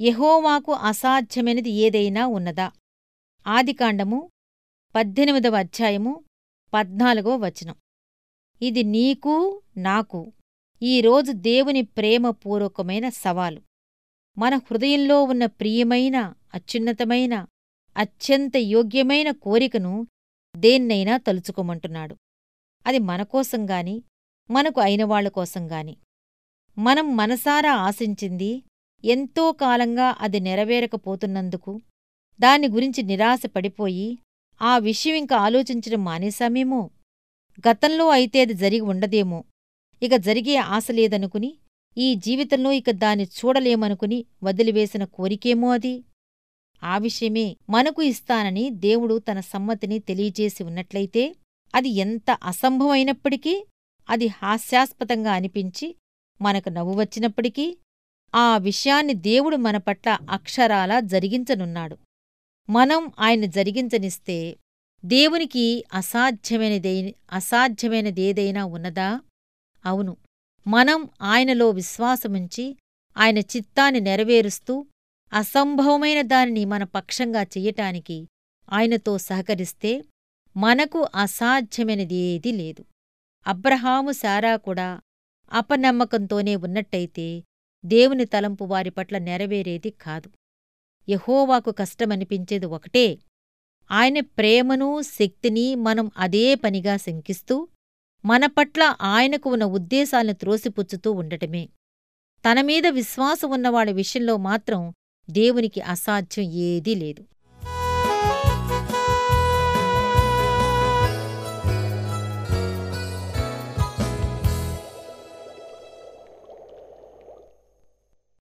యెహోవాకు అసాధ్యమైనది ఏదైనా ఉన్నదా? ఆదికాండము పద్దెనిమిదవ అధ్యాయము పద్నాలుగవ వచనం. ఇది నీకూ నాకు ఈరోజు దేవుని ప్రేమపూర్వకమైన సవాలు. మన హృదయంలో ఉన్న ప్రియమైన అత్యున్నతమైన అత్యంత యోగ్యమైన కోరికను దేన్నైనా తలుచుకోమంటున్నాడు. అది మనకోసం గాని మనకు అయినవాళ్ళకోసంగాని కోసం గాని. మనం మనసారా ఆశించింది ఎంతో కాలంగా అది నెరవేరకపోతున్నందుకు దాని గురించి నిరాశ పడిపోయి ఆ విషయం ఇంక ఆలోచించడం మానేశామేమో. గతంలో అయితే అది జరిగి ఉండదేమో. ఇక జరిగే ఆశ లేదనుకుని ఈ జీవితంలో ఇక దాన్ని చూడలేమనుకుని వదిలివేసిన కోరికేమో అది. ఆ విషయమే మనకు ఇస్తానని దేవుడు తన సమ్మతిని తెలియజేసి ఉన్నట్లయితే అది ఎంత అసంభవమైనప్పటికీ అది హాస్యాస్పదంగా అనిపించి మనకు నవ్వు వచ్చినప్పటికీ ఆ విషయాన్ని దేవుడు మన పట్ల అక్షరాలా జరిగించనున్నాడు. మనం ఆయన జరిగించనిస్తే దేవునికి అసాధ్యమైనదే అసాధ్యమైనదేదైనా ఉన్నదా? అవును. మనం ఆయనలో విశ్వాసముంచి ఆయన చిత్తాన్ని నెరవేరుస్తూ అసంభవమైన దానిని మన పక్షంగా చెయ్యటానికి ఆయనతో సహకరిస్తే మనకు అసాధ్యమైనదేదీ లేదు. అబ్రహాము శారా కూడా అపనమ్మకంతోనే ఉన్నట్టయితే దేవుని తలంపు వారి పట్ల నెరవేరేది కాదు. యహోవాకు కష్టమనిపించేది ఒకటే. ఆయన ప్రేమను శక్తిని మనం అదే పనిగా శంకిస్తూ మన పట్ల ఆయనకు ఉన్న ఉద్దేశాలను త్రోసిపుచ్చుతూ ఉండటమే. తనమీద విశ్వాసం ఉన్నవాడి విషయంలో మాత్రం దేవునికి అసాధ్యం ఏదీ లేదు.